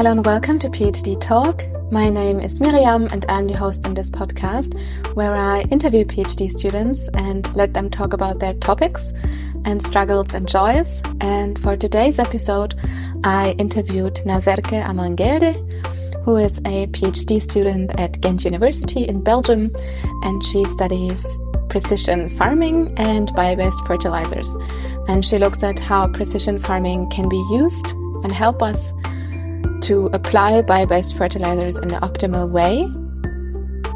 Hello and welcome to PhD Talk. My name is Miriam and I'm the host in this podcast where I interview PhD students and let them talk about their topics and struggles and joys. And for today's episode, I interviewed Nazerke Amangeldy, who is a PhD student at Ghent University in Belgium, and she studies precision farming and bio-based fertilizers. And she looks at how precision farming can be used and help us to apply bio-based fertilizers in the optimal way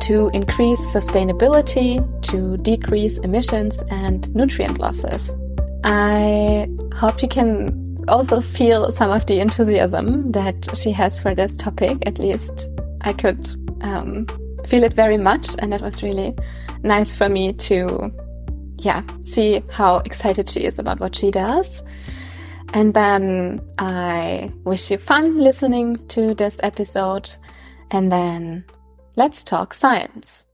to increase sustainability, to decrease emissions and nutrient losses. I hope you can also feel some of the enthusiasm that she has for this topic. At least I could um, feel it very much, and it was really nice for me to, yeah, see how excited she is about what she does. And then I wish you fun listening to this episode. And then let's talk science.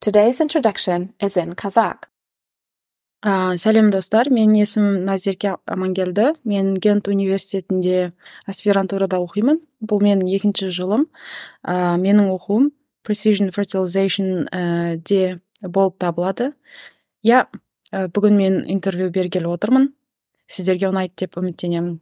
Today's introduction is in Kazakh. ә, сәлем достар менің есімім назерке амангелді мен гент университетінде аспирантурада оқимын бұл менің екінші жылым ә, менің оқуым precision fertilization де болып табылады иә бүгін мен интервью бергелі отырмын Sizlerge United Ümit'iniyim.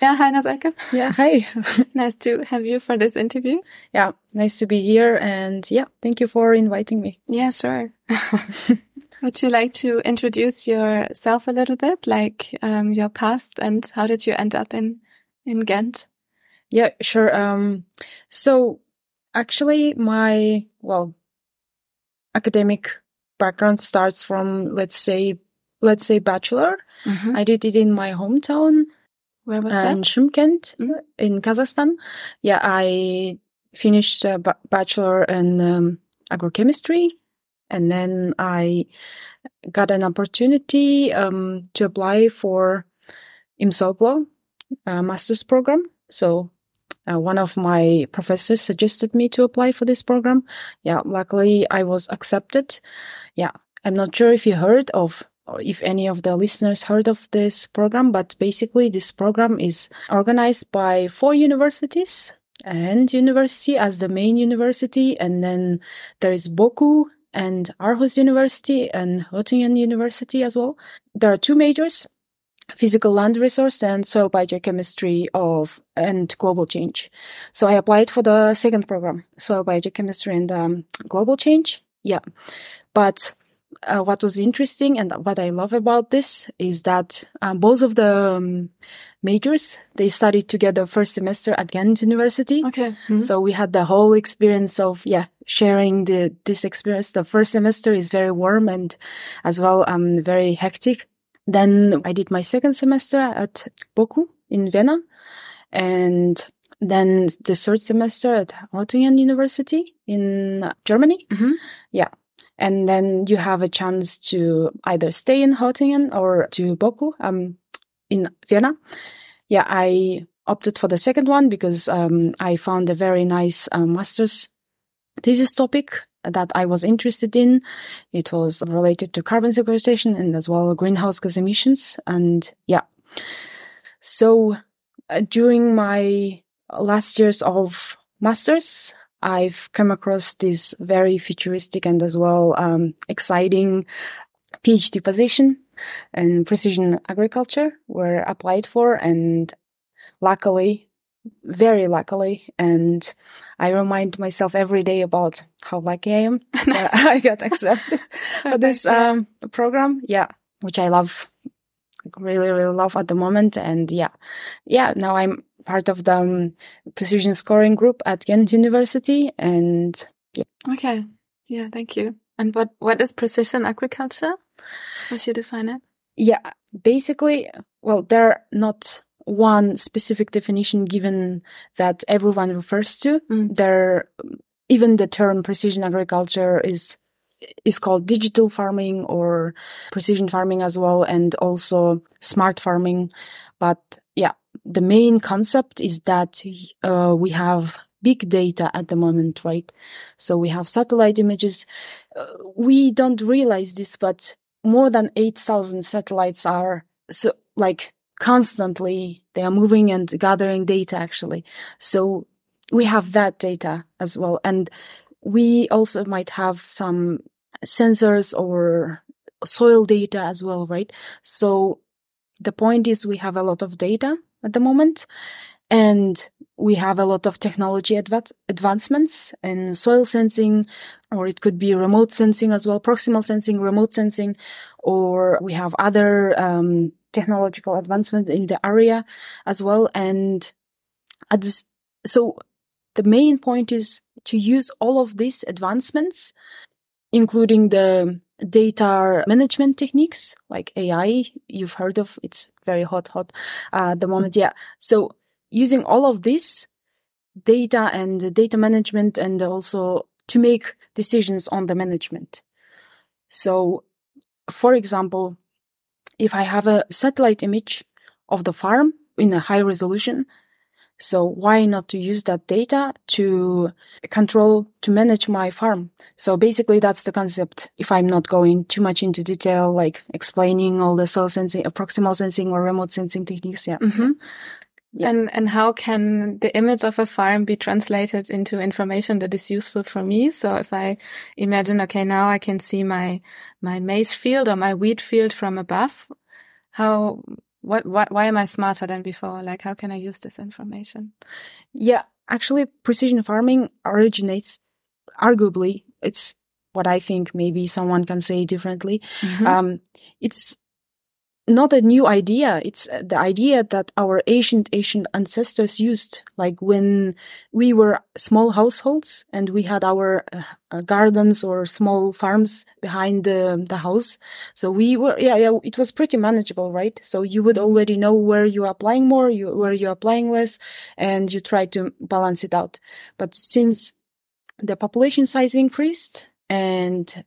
Yeah, hi Nazerke. Yeah, hi. nice to have you for this interview. Yeah, nice to be here and yeah, thank you for inviting me. Yeah, sure. Would you like to introduce yourself a little bit, like um, your past and how did you end up in in Ghent? Yeah, sure. Um, so actually, my well academic background starts from let's say let's say bachelor. Mhm. I did it in my hometown Where was in that? Shymkent Mhm. in Kazakhstan. Yeah, I finished a bachelor in um, agrochemistry and then I got an opportunity um, to apply for IMSOGLO uh, master's program. So uh, one of my professors suggested me to apply for this program. Yeah, luckily I was accepted. Yeah, I'm not sure if you heard of if any of the listeners heard of this program, but basically this program is organized by four universities and university as the main university. And then there is Boku and Aarhus University and Göttingen University as well. There are two majors physical land resource and soil biogeochemistry of and global change. So I applied for the second program, soil biogeochemistry and um, global change. Yeah, but uh, what was interesting and what I love about this is that um, both of the um, majors they studied together first semester at Ghent University. Okay. Mhm. So we had the whole experience of yeah sharing the this experience. The first semester is very warm and as well um very hectic. Then I did my second semester at Boku in Vienna, and then the third semester at Göttingen University in Germany. Mhm. Yeah. And then you have a chance to either stay in Göttingen or to Boku, um, in Vienna. Yeah, I opted for the second one because um, I found a very nice uh, master's thesis topic that I was interested in. It was related to carbon sequestration and as well greenhouse gas emissions. And yeah, so uh, during my last years of masters, I've come across this very futuristic and as well um, exciting PhD position in precision agriculture where I applied for and luckily, very luckily, and I remind myself every day about how lucky I am I got accepted for this um, program. Yeah, which I love, really, really love at the moment. And yeah, yeah, now I'm part of the um, precision scoring group at Ghent University. And Okay. Yeah, thank you. And what what is precision agriculture? How should you define it? yeah, basically, well, there are not one specific definition given that everyone refers to. Mm. There, even the term precision agriculture is is called digital farming or precision farming as well, and also smart farming. But yeah, the main concept is that uh, we have big data at the moment, right? So we have satellite images. Uh, we don't realize this, but more than 8,000 satellites are so like constantly they are moving and gathering data actually. So we have that data as well. And we also might have some sensors or soil data as well, right? So the point is we have a lot of data at the moment and we have a lot of technology adv- advancements in soil sensing, or it could be remote sensing as well, proximal sensing, remote sensing, or we have other um, technological advancements in the area as well. And this, so the main point is to use all of these advancements, including the data management techniques like AI. You've heard of it's very hot, hot uh, at the moment. Yeah. So using all of this data and data management and also to make decisions on the management. So, for example, if I have a satellite image of the farm in a high resolution, so why not to use that data to control, to manage my farm? So basically that's the concept. If I'm not going too much into detail, like explaining all the soil sensing, proximal sensing or remote sensing techniques. Yeah. Mm-hmm. Yeah. And and how can the image of a farm be translated into information that is useful for me? So if I imagine, okay, now I can see my my maize field or my wheat field from above. How what, what why am I smarter than before? Like how can I use this information? Yeah, actually precision farming originates arguably it's what I think maybe someone can say differently. Mm-hmm. Um, it's not a new idea. It's uh, the idea that our ancient, ancient ancestors used, like when we were small households and we had our uh, uh, gardens or small farms behind the, the house. So we were, yeah, yeah, it was pretty manageable, right? So you would already know where you are applying more, you, where you are applying less, and you try to balance it out. But since the population size increased and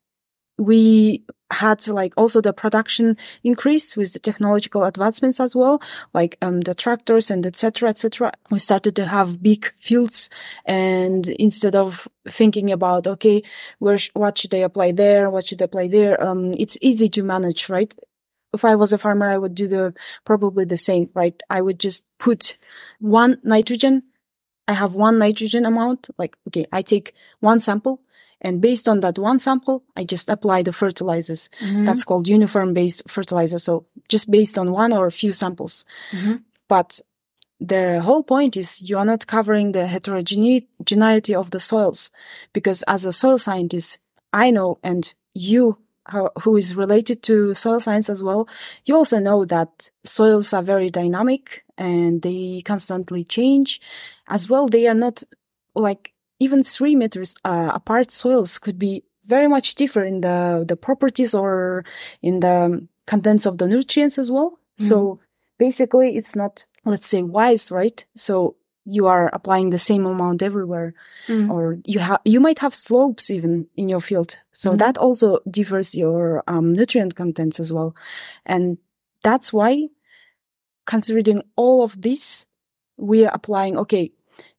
we had like also the production increased with the technological advancements as well, like um, the tractors and etc. etc. We started to have big fields, and instead of thinking about okay, where sh- what should I apply there, what should I apply there, um, it's easy to manage, right? If I was a farmer, I would do the probably the same, right? I would just put one nitrogen. I have one nitrogen amount, like okay, I take one sample and based on that one sample, I just apply the fertilizers. Mm-hmm. That's called uniform based fertilizer. So just based on one or a few samples. Mm-hmm. But the whole point is you are not covering the heterogeneity of the soils because as a soil scientist, I know and you who is related to soil science as well, you also know that soils are very dynamic and they constantly change. As well, they are not like even three meters uh, apart soils could be very much different in the, the properties or in the contents of the nutrients as well. Mm-hmm. So basically it's not, let's say wise, right? So you are applying the same amount everywhere mm-hmm. or you have, you might have slopes even in your field. So mm-hmm. that also differs your um, nutrient contents as well. And that's why considering all of this, we are applying, okay,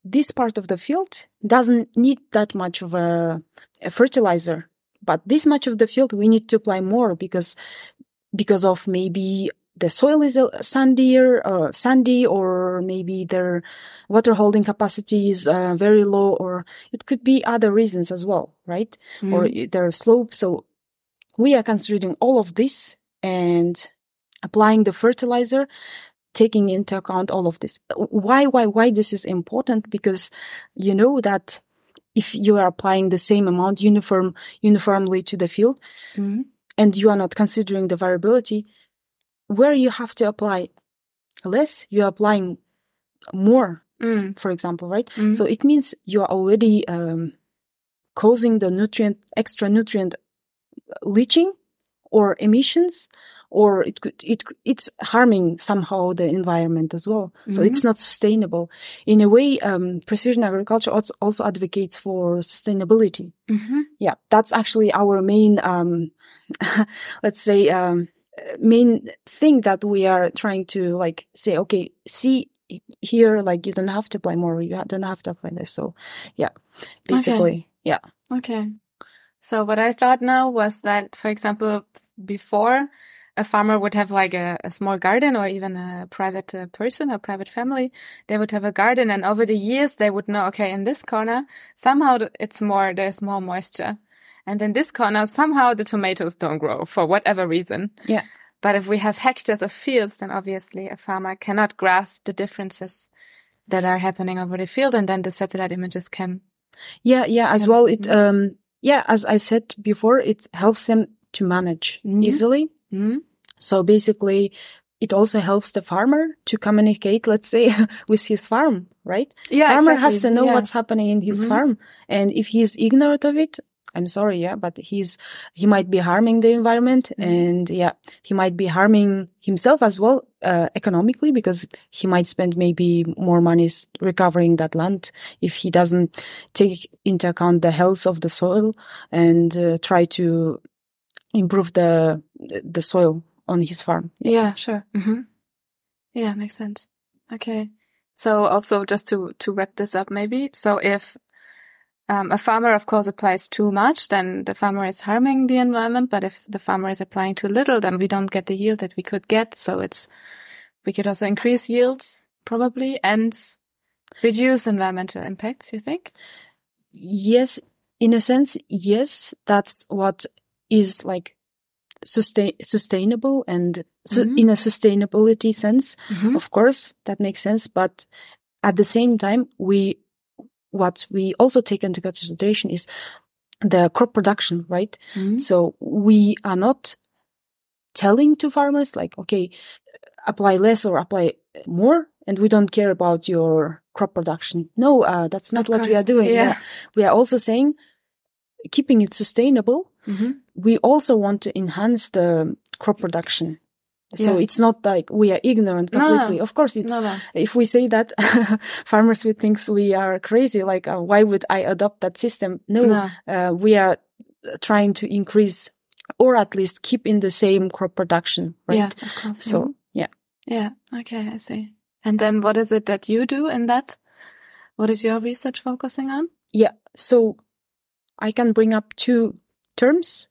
this part of the field doesn't need that much of a, a, fertilizer, but this much of the field we need to apply more because because of maybe the soil is sandier, uh, sandy, or maybe their water holding capacity is uh, very low, or it could be other reasons as well, right? Mm. Or their slope. So we are considering all of this and applying the fertilizer taking into account all of this. Why, why, why this is important? Because you know that if you are applying the same amount uniform, uniformly to the field mm-hmm. and you are not considering the variability, where you have to apply less, you are applying more, mm. for example, right? Mm. So it means you are already, um, causing the nutrient, extra nutrient leaching or emissions or it could it it's harming somehow the environment as well. Mm-hmm. So it's not sustainable. In a way, um, precision agriculture also advocates for sustainability. Mm-hmm. Yeah, that's actually our main, um, let's say, um, main thing that we are trying to like say. Okay, see here, like you don't have to apply more. You don't have to apply this. So, yeah, basically, okay. yeah. Okay. So what I thought now was that, for example, before a farmer would have like a, a small garden or even a private uh, person, a private family, they would have a garden and over the years they would know, okay, in this corner, somehow it's more, there's more moisture. And in this corner, somehow the tomatoes don't grow for whatever reason. Yeah. But if we have hectares of fields, then obviously a farmer cannot grasp the differences that are happening over the field. And then the satellite images can. Yeah. Yeah. As well, it, um, yeah, as I said before, it helps them to manage mm-hmm. easily. Mm-hmm. So basically, it also helps the farmer to communicate, let's say, with his farm, right? Yeah. Farmer exactly. has to know yeah. what's happening in his mm-hmm. farm. And if he's ignorant of it, I'm sorry, yeah, but he's, he might be harming the environment mm-hmm. and yeah, he might be harming himself as well, uh, economically because he might spend maybe more money recovering that land if he doesn't take into account the health of the soil and uh, try to improve the, the soil on his farm. Yeah, yeah sure. Mm-hmm. Yeah, makes sense. Okay. So also just to, to wrap this up maybe. So if um, a farmer, of course, applies too much, then the farmer is harming the environment. But if the farmer is applying too little, then we don't get the yield that we could get. So it's, we could also increase yields probably and reduce environmental impacts, you think? Yes. In a sense, yes. That's what is like sustain, sustainable and su- mm-hmm. in a sustainability sense. Mm-hmm. Of course, that makes sense. But at the same time, we what we also take into consideration is the crop production, right? Mm-hmm. So we are not telling to farmers like, okay, apply less or apply more, and we don't care about your crop production. No, uh, that's not of what course. we are doing. Yeah. yeah. We are also saying keeping it sustainable. Mm-hmm. We also want to enhance the crop production. So yeah. it's not like we are ignorant completely. No, no. Of course, it's, no, if we say that farmers would think we are crazy, like, uh, why would I adopt that system? No, uh, we are trying to increase or at least keep in the same crop production, right? Yeah, of course. So, yeah. Yeah. Okay. I see. And then what is it that you do in that? What is your research focusing on? Yeah. So I can bring up two terms,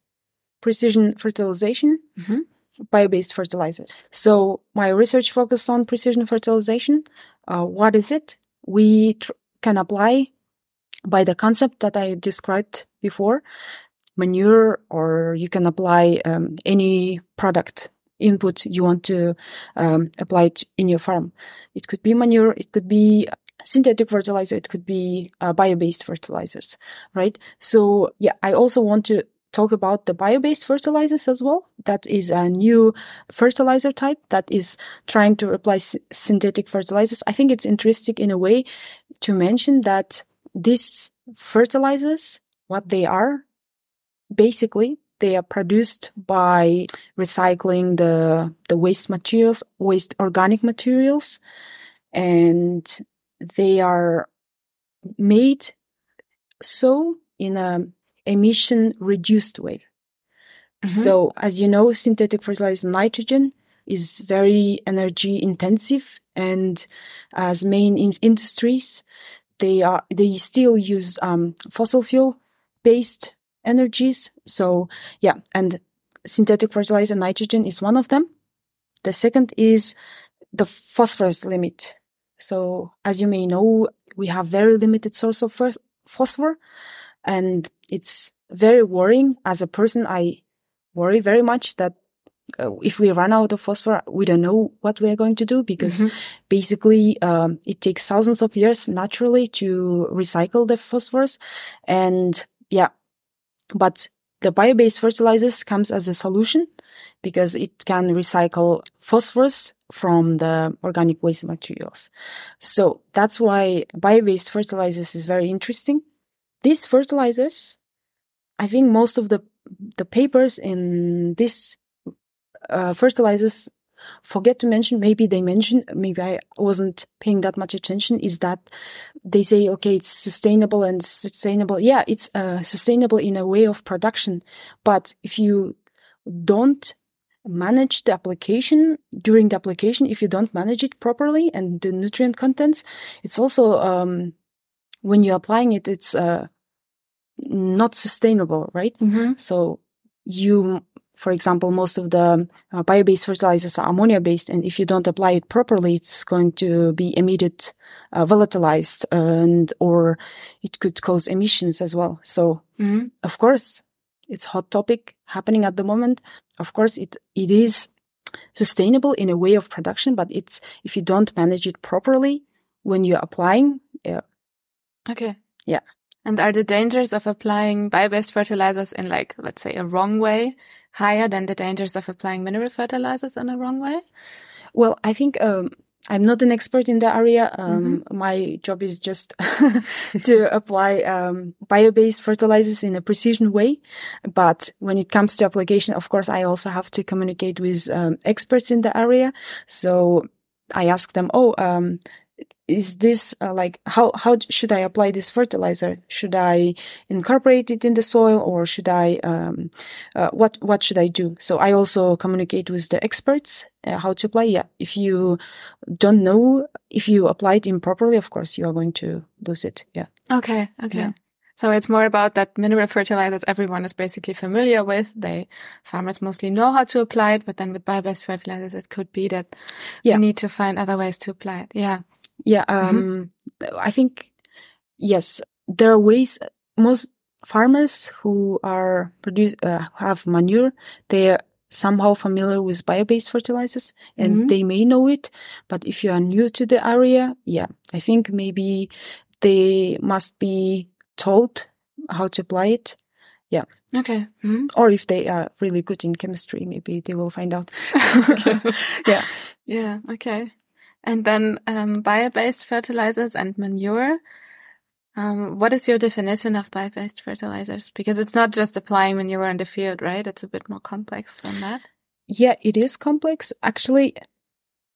precision fertilization mm-hmm bio-based fertilizers. So my research focused on precision fertilization. Uh, what is it? We tr- can apply by the concept that I described before, manure, or you can apply um, any product input you want to um, apply it in your farm. It could be manure, it could be synthetic fertilizer, it could be uh, bio-based fertilizers, right? So yeah, I also want to talk about the bio-based fertilizers as well. That is a new fertilizer type that is trying to replace synthetic fertilizers. I think it's interesting in a way to mention that these fertilizers, what they are, basically they are produced by recycling the the waste materials, waste organic materials, and they are made so in a emission reduced way. Mm-hmm. So as you know, synthetic fertilizer nitrogen is very energy intensive and as main in- industries, they are, they still use, um, fossil fuel based energies. So yeah, and synthetic fertilizer nitrogen is one of them. The second is the phosphorus limit. So as you may know, we have very limited source of phosphor and it's very worrying as a person. I worry very much that uh, if we run out of phosphor, we don't know what we are going to do because mm-hmm. basically um, it takes thousands of years naturally to recycle the phosphorus. And yeah, but the bio-based fertilizers comes as a solution because it can recycle phosphorus from the organic waste materials. So that's why bio-based fertilizers is very interesting these fertilizers, I think most of the the papers in this uh, fertilizers forget to mention, maybe they mention, maybe I wasn't paying that much attention, is that they say, okay, it's sustainable and sustainable. Yeah, it's uh, sustainable in a way of production. But if you don't manage the application during the application, if you don't manage it properly and the nutrient contents, it's also, um, when you're applying it, it's, uh, not sustainable, right? Mm-hmm. So you for example, most of the uh, bio-based fertilizers are ammonia-based, and if you don't apply it properly, it's going to be emitted, uh, volatilized, and or it could cause emissions as well. So, Mhm. of course, it's hot topic happening at the moment. Of course, it it is sustainable in a way of production, but it's if you don't manage it properly when you're applying, yeah, Okay. Yeah. And are the dangers of applying bio-based fertilizers in like, let's say a wrong way higher than the dangers of applying mineral fertilizers in a wrong way? Well, I think um, I'm not an expert in the area. Um, My job is just to apply um, bio-based fertilizers in a precision way. But when it comes to application, of course, I also have to communicate with um, experts in the area. So I ask them, "Oh, um, is this uh, like how how should I apply this fertilizer? Should I incorporate it in the soil, or should I um, uh, what what should I do? So I also communicate with the experts uh, how to apply. Yeah, if you don't know if you apply it improperly, of course you are going to lose it. Yeah, Okay. Okay. Yeah. So it's more about that mineral fertilizers everyone is basically familiar with. They farmers mostly know how to apply it, but then with bio-based fertilizers, it could be that Yeah. we need to find other ways to apply it. Yeah. Yeah. Um, I think yes, there are ways. Most farmers who are produce uh, have manure, they are somehow familiar with bio-based fertilizers and Mhm. they may know it. But if you are new to the area, yeah, I think maybe they must be told how to apply it. Yeah. Okay. Mhm. Or if they are really good in chemistry, maybe they will find out. Yeah. Yeah. Okay. And then um, bio-based fertilizers and manure. Um, what is your definition of bio-based fertilizers? Because it's not just applying manure in the field, right? It's a bit more complex than that. Yeah, it is complex. Actually,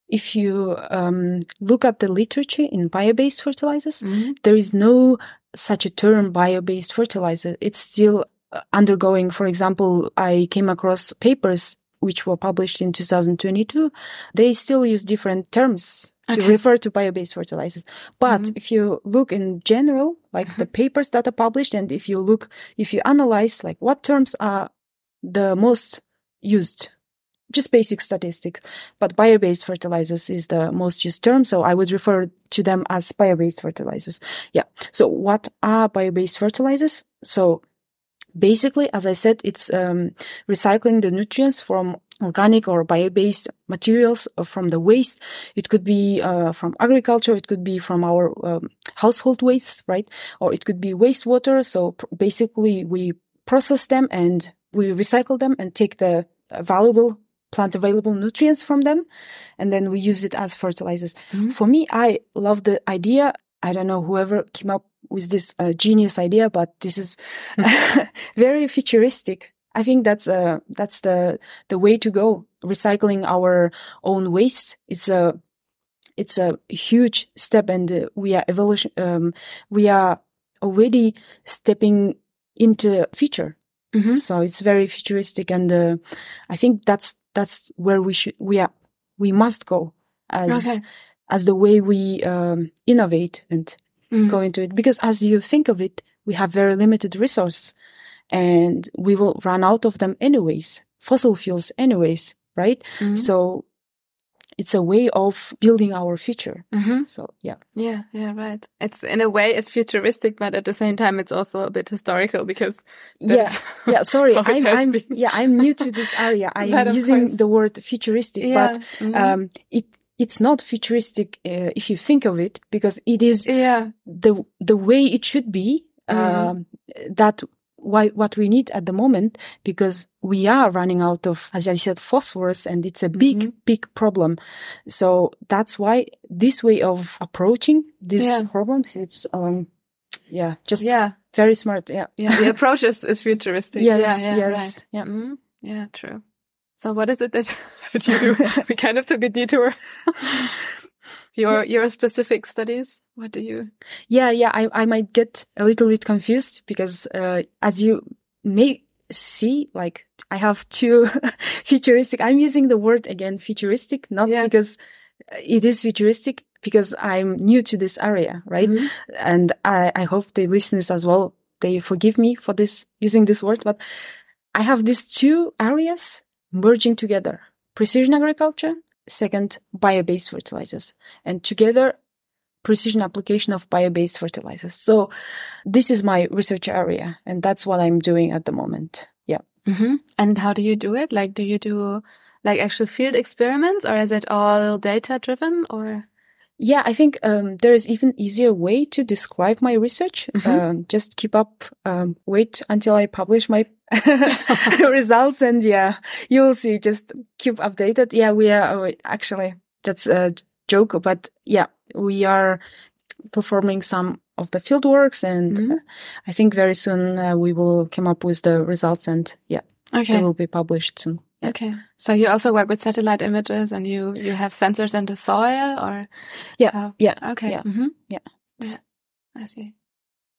if you um, look at the literature in bio-based fertilizers, there is no such a term bio-based fertilizer. It's still uh, undergoing. For example, I came across papers which were published in 2022. They still use different terms to refer to bio-based fertilizers. But Mhm. if you look in general, like the papers that are published, and if you look, if you analyze, like what terms are the most used, just basic statistics, but bio-based fertilizers is the most used term. So I would refer to them as bio-based fertilizers. Yeah. So what are bio-based fertilizers? So basically, as I said, it's um, recycling the nutrients from organic or bio-based materials from the waste. It could be uh, from agriculture. It could be from our um, household waste, right? Or it could be wastewater. So basically, we process them and we recycle them and take the uh, valuable plant available nutrients from them, and then we use it as fertilizers. Mhm. For me, I love the idea. I don't know whoever came up with this uh, genius idea, but this is very futuristic. I think that's uh that's the the way to go. Recycling our own waste. It's a it's a huge step, and uh, we are evolution. Um, we are already stepping into future. Mm-hmm. So it's very futuristic, and uh, I think that's that's where we should we are we must go as Okay. as the way we um, innovate and Mm. go into it. Because as you think of it, we have very limited resource, and we will run out of them anyways. Fossil fuels, anyways, right? Mhm. So it's a way of building our future. Mhm. So yeah, Yeah, yeah, right. It's in a way it's futuristic, but at the same time it's also a bit historical because yeah, yeah. Sorry, I'm, I'm yeah, I'm new to this area. I am using course. the word futuristic, yeah, but mhm. um, it it's not futuristic uh, if you think of it because it is yeah, the the way it should be. Um, that why what we need at the moment because we are running out of, as I said, phosphorus, and it's a big Mhm. big problem. So that's why this way of approaching these Yeah. problems, it's um, yeah, just yeah, very smart. Yeah. yeah. The approach is, is futuristic. Yes, yeah, yeah, yes, right. yeah. Mhm. Yeah, true. So what is it that, that you do? we kind of took a detour. your your specific studies. What do you? Yeah, yeah, I, I might get a little bit confused because, uh, as you may see, like I have two futuristic, I'm using the word again, futuristic, not Yeah. because it is futuristic, because I'm new to this area, right? Mhm. And I, I hope the listeners as well, they forgive me for this, using this word, but I have these two areas merging together. Precision agriculture, second, bio-based fertilizers. And together, precision application of bio-based fertilizers. So this is my research area and that's what I'm doing at the moment. Yeah. Mm-hmm. And how do you do it? Like, do you do like actual field experiments or is it all data driven or? Yeah, I think um, there is even easier way to describe my research. Mm-hmm. Um, just keep up, um, wait until I publish my results, and yeah, you will see. Just keep updated. Yeah, we are oh, actually that's a joke, but yeah, we are performing some of the field works, and mm-hmm. I think very soon uh, we will come up with the results, and yeah, okay, they will be published soon. Okay. So you also work with satellite images and you, you have sensors in the soil or? Yeah. yeah. Okay. Yeah. Mm-hmm. yeah. yeah. I see.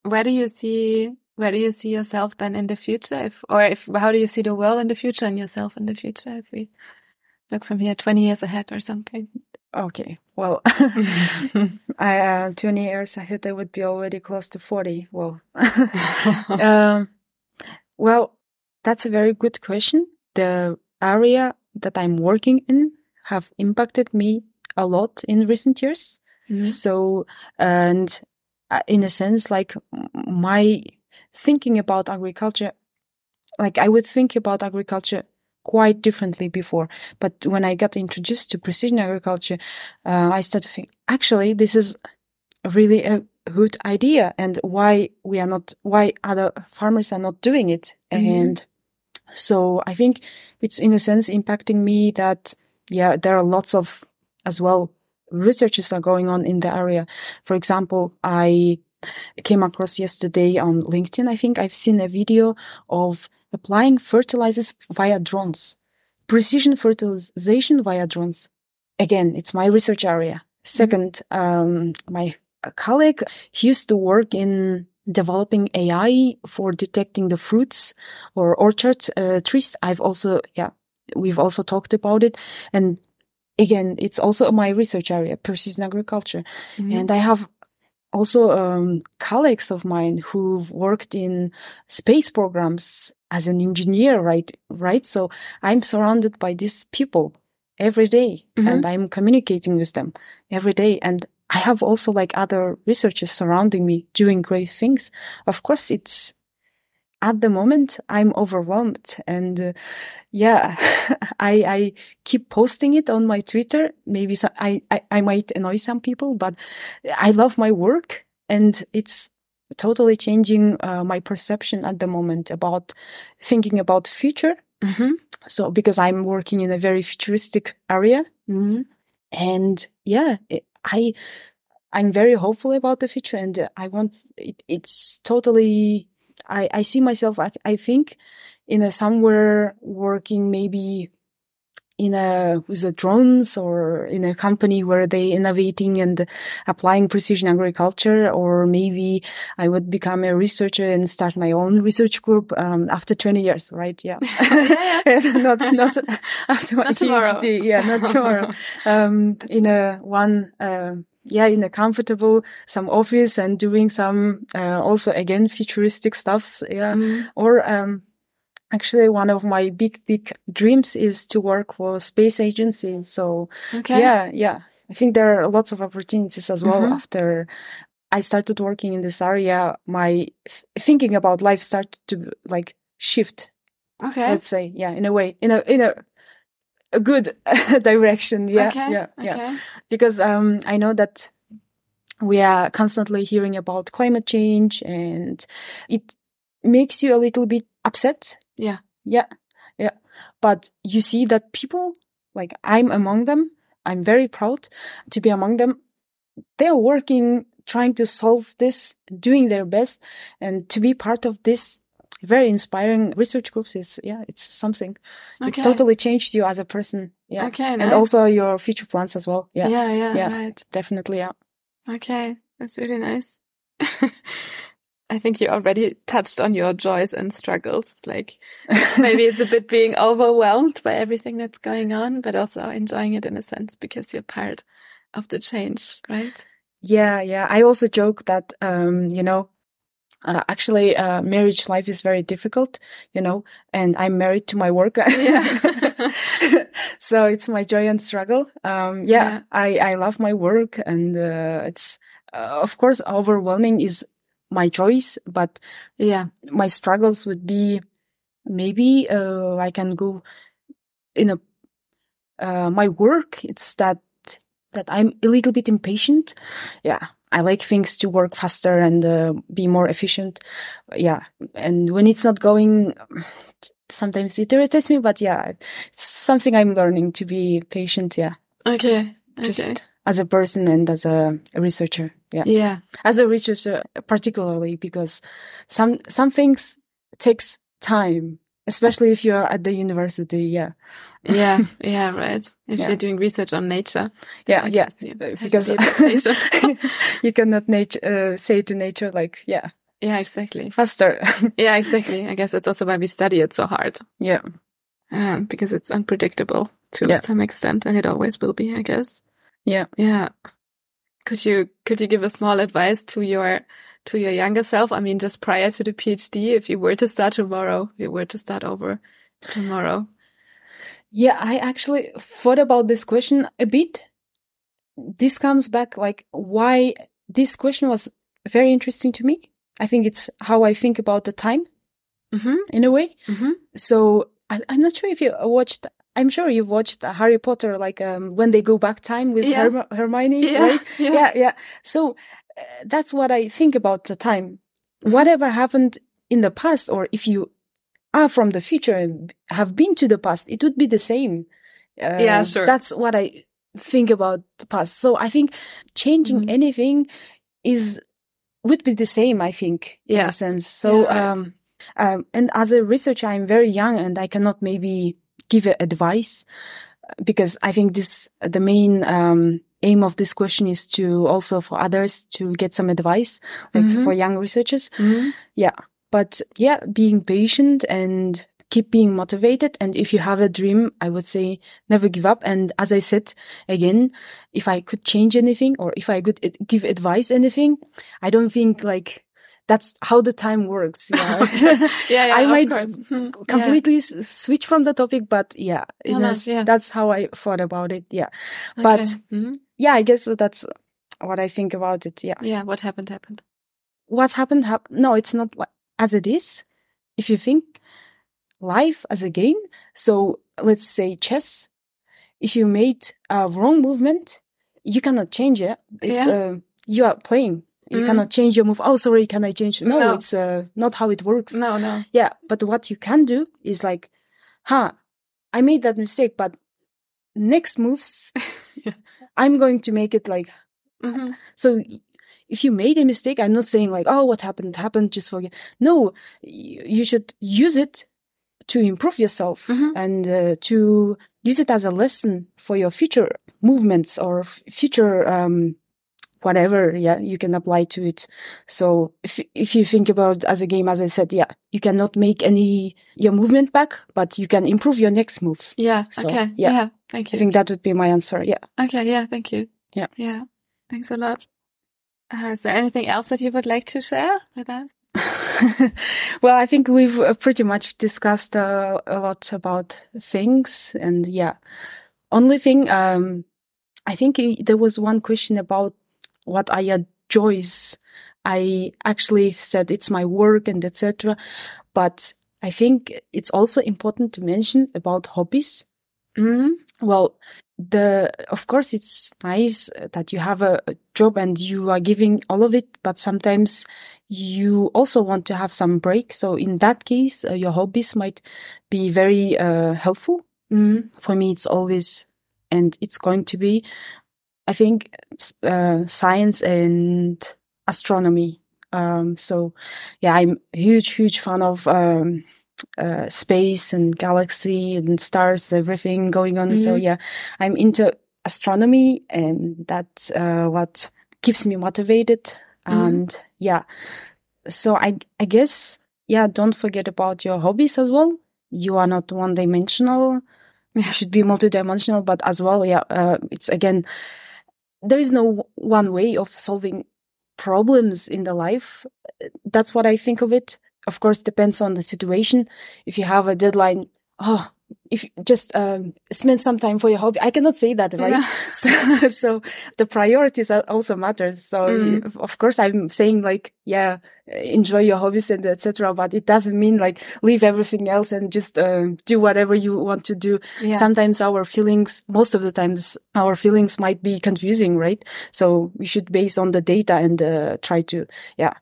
Where do you see, where do you see yourself then in the future? If, or if, how do you see the world in the future and yourself in the future? If we look from here 20 years ahead or something. Okay. Well, I, uh, 20 years ahead, I would be already close to 40. Well, um, well, that's a very good question. The area that I'm working in have impacted me a lot in recent years. Mm-hmm. So, and uh, in a sense, like my thinking about agriculture, like I would think about agriculture quite differently before. But when I got introduced to precision agriculture, uh, I started to think, actually, this is really a good idea and why we are not, why other farmers are not doing it. Mm-hmm. And so I think it's in a sense impacting me that, yeah, there are lots of as well researches are going on in the area. For example, I came across yesterday on LinkedIn. I think I've seen a video of applying fertilizers via drones, precision fertilization via drones. Again, it's my research area. 2nd mm-hmm. um, my colleague, he used to work in developing AI for detecting the fruits or orchard uh, trees. I've also, yeah, we've also talked about it. And again, it's also my research area, precision agriculture. Mm-hmm. And I have also um, colleagues of mine who've worked in space programs as an engineer, right? Right. So I'm surrounded by these people every day, mm-hmm. and I'm communicating with them every day. And I have also like other researchers surrounding me doing great things. Of course, it's at the moment I'm overwhelmed and uh, yeah, I, I keep posting it on my Twitter. Maybe so, I, I, I might annoy some people, but I love my work and it's totally changing uh, my perception at the moment about thinking about future. Mm-hmm. So because I'm working in a very futuristic area. Mm-hmm. And yeah, it, I, I'm very hopeful about the future and uh, I want, it, it's totally, I, I see myself, I, I think in a somewhere working maybe in a with the drones or in a company where they innovating and applying precision agriculture or maybe i would become a researcher and start my own research group um, after 20 years right yeah, yeah. not not after my phd yeah not tomorrow um, in a one uh, yeah, in a comfortable, some office and doing some, uh, also again, futuristic stuffs. Yeah. Mm. Or, um, actually one of my big big dreams is to work for space agency. So okay. yeah yeah. I think there are lots of opportunities as well mm-hmm. after i started working in this area. My f- thinking about life started to like shift okay. let's say. Yeah in a way in a in a a good direction. Yeah okay. yeah yeah. because um i know that we are constantly hearing about climate change and it makes you a little bit upset yeah. Yeah. Yeah. But you see that people, like I'm among them. I'm very proud to be among them. They're working, trying to solve this, doing their best and to be part of this very inspiring research groups is, yeah, it's something. Okay. It totally changed you as a person. Yeah. Okay. Nice. And also your future plans as well. Yeah. Yeah. Yeah. yeah right. Definitely. Yeah. Okay. That's really nice. I think you already touched on your joys and struggles. Like maybe it's a bit being overwhelmed by everything that's going on, but also enjoying it in a sense because you're part of the change, right? Yeah, yeah. I also joke that, um, you know, uh, actually, uh, marriage life is very difficult, you know, and I'm married to my work. Yeah. so it's my joy and struggle. Um, yeah, Yeah. I, I love my work and, uh, it's, uh, of course, overwhelming is my choice, but yeah. my struggles would be maybe, uh, I can go in a, uh, my work. It's that, that I'm a little bit impatient. Yeah. I like things to work faster and uh, be more efficient. Yeah. And when it's not going, sometimes it irritates me, but yeah, it's something I'm learning to be patient. Yeah. Okay. Just Okay. As a person and as a, researcher. Yeah. Yeah. As a researcher, particularly because some, some things takes time, especially if you're at the university. Yeah. Yeah. Yeah. Right. If Yeah. you're doing research on nature. Yeah. I yeah. you Uh, Because be a bit patient. you cannot nature, uh, say to nature, like, yeah, yeah. Exactly. faster. Yeah. Exactly. I guess that's also why we study it so hard. yeah. Um, because it's unpredictable to Yeah. some extent, and it always will be, I guess. Yeah. Yeah. Could you could you give a small advice to your to your younger self? I mean, just prior to the PhD, if you were to start tomorrow, if you were to start over tomorrow. Yeah, I actually thought about this question a bit. This comes back like why this question was very interesting to me. I think it's how I think about the time Mm-hmm. in a way. Mm-hmm. So I, I'm not sure if you watched. I'm sure you've watched Harry Potter, like um, when they go back time with Yeah. Herm- Hermione, Yeah. right? Yeah. yeah yeah so uh, that's what i think about the time whatever happened in the past or if you are from the future and have been to the past it would be the same uh, Yeah, sure. that's what i think about the past so i think changing Mhm. anything is would be the same i think in Yeah. a sense so Yeah, right. um um and as a researcher i'm very young and i cannot maybe give advice because I think this the main um, aim of this question is to also for others to get some advice, like Mhm. for young researchers. Mm-hmm. But yeah, being patient and keep being motivated. And if you have a dream, I would say never give up. And as I said again, if I could change anything or if I could give advice anything, I don't think like that's how the time works. Yeah. Yeah, yeah, I might course. Yeah. completely s- switch from the topic, but yeah, Oh, nice, yeah. that's how I thought about it. Yeah. But Okay. Mhm. yeah, I guess that's what I think about it. Yeah. yeah, what happened happened. What happened happened. No, it's not like as it is. If you think life as a game, so let's say chess, if you made a wrong movement, you cannot change it. It's, Yeah. uh, you are playing. You Mm. cannot change your move. Oh, sorry, can I change? No, No. it's uh, not how it works. No, no. Yeah, but what you can do is like, huh, I made that mistake, but next moves, Yeah. I'm going to make it like, hmm so if you made a mistake, I'm not saying like, oh, what happened happened, just forget. No, you should use it to improve yourself Mhm. and uh, to use it as a lesson for your future movements or f- future, um, whatever, yeah, you can apply to it. So if, if you think about as a game, as I said, yeah, you cannot make any, your movement back, but you can improve your next move. Yeah. So, okay. yeah. Yeah. Thank you I think that would be my answer. Yeah. Okay. Yeah. Thank you. Yeah. Yeah. Thanks a lot. Uh, is there anything else that you would like to share with us? well, I think we've uh, pretty much discussed uh, a lot about things, and yeah, only thing um, I think there was one question about what are your joys. I actually said it's my work and etc. But I think it's also important to mention about hobbies. Mm-hmm. Well, the of course it's nice that you have a, a job and you are giving all of it, but sometimes you also want to have some break. So in that case, uh, your hobbies might be very uh, helpful. Mm-hmm. For me, it's always and it's going to be, I think, uh, science and astronomy. Um, so yeah, I'm a huge, huge fan of um, uh, space and galaxy and stars, everything going on. So Mhm. yeah, I'm into astronomy and that's uh, what keeps me motivated. Mhm. And yeah, so I I guess yeah, don't forget about your hobbies as well. You are not one dimensional. You should be multidimensional, but as well, yeah, uh, it's again, there is no one way of solving problems in the life. That's what I think of it. Of course, depends on the situation. If you have a deadline, oh, if just um, spend some time for your hobby. I cannot say that, right? Yeah. So, so the priorities also matters. So mm. of course, I'm saying like, yeah, enjoy your hobbies and etc. But it doesn't mean like leave everything else and just uh, do whatever you want to do. Yeah. Sometimes our feelings, most of the times, our feelings might be confusing, right? So we should base on the data and uh, try to, yeah,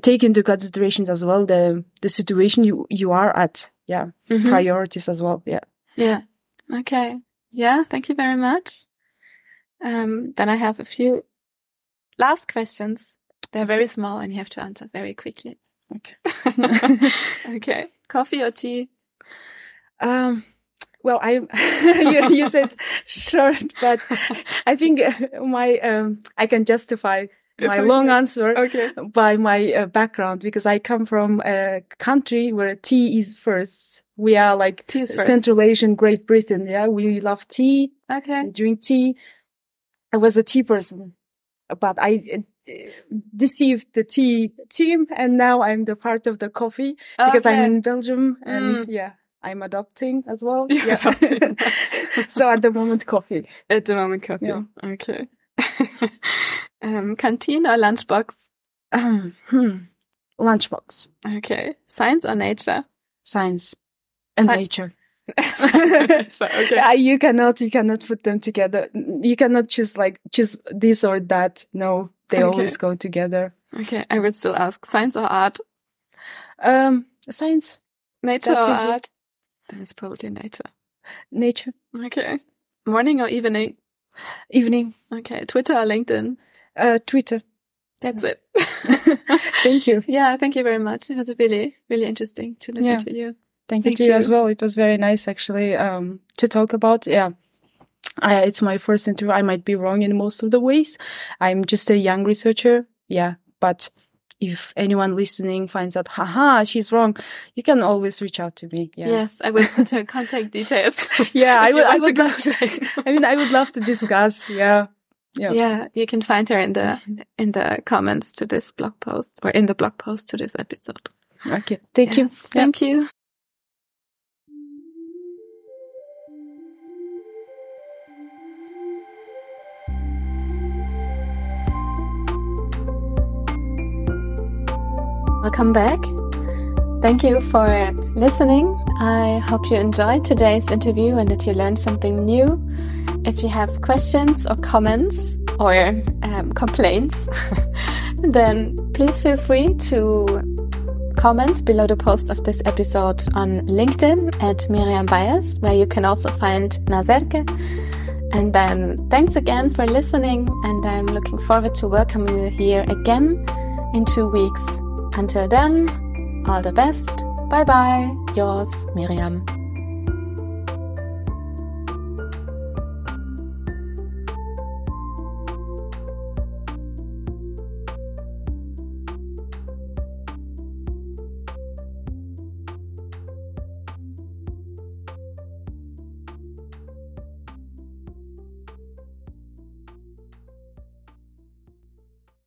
take into considerations as well the the situation you you are at. Yeah. Mm-hmm. priorities as well. Yeah. Yeah. Okay. Yeah. Thank you very much. Um then i have a few last questions. They're very small and you have to answer very quickly. Okay. Okay. Coffee or tea? Um well, I you, you, said short, but I think my um, I can justify my okay. long answer okay. by my uh, background because I come from a country where tea is first. We are like Central Asian, Great Britain. Yeah, we love tea. Okay, drink tea. I was a tea person, but I uh, deceived the tea team, and now I'm the part of the coffee because okay. I'm in Belgium, and mm. yeah. I'm adopting as well. You're yeah. Adopting. so at the moment, coffee. At the moment, coffee. Yeah. Okay. um, canteen or lunchbox? Um, hmm. Lunchbox. Okay. Science or nature? Science and Sci nature. so, okay. You cannot, you cannot put them together. You cannot choose like choose this or that. No, they okay. always go together. Okay, I would still ask science or art. Um, science. Nature That's or easy. art? Then it's probably nature. Nature. Okay. Morning or evening? Evening. Okay. Twitter or LinkedIn? Uh, Twitter. That's it. thank you. Yeah, thank you very much. It was really, really interesting to listen yeah. to you. Thank, thank you, you as well. It was very nice actually um, to talk about. Yeah. I, it's my first interview. I might be wrong in most of the ways. I'm just a young researcher. Yeah. But if anyone listening finds out, haha, she's wrong, you can always reach out to me. Yeah. Yes, I will put her contact details. yeah, I would, I would love, I mean, I would love to discuss. Yeah. Yeah. Yeah. You can find her in the, mm-hmm. in the comments to this blog post or in the blog post to this episode. Okay. Thank yes, you. Thank yeah. you. Welcome back. Thank you for listening. I hope you enjoyed today's interview and that you learned something new. If you have questions or comments or um, complaints, then please feel free to comment below the post of this episode on LinkedIn at Miriam Byers, where you can also find Nazerke. And then thanks again for listening, and I'm looking forward to welcoming you here again in two weeks until then, all the best. Bye bye. Yours, Miriam.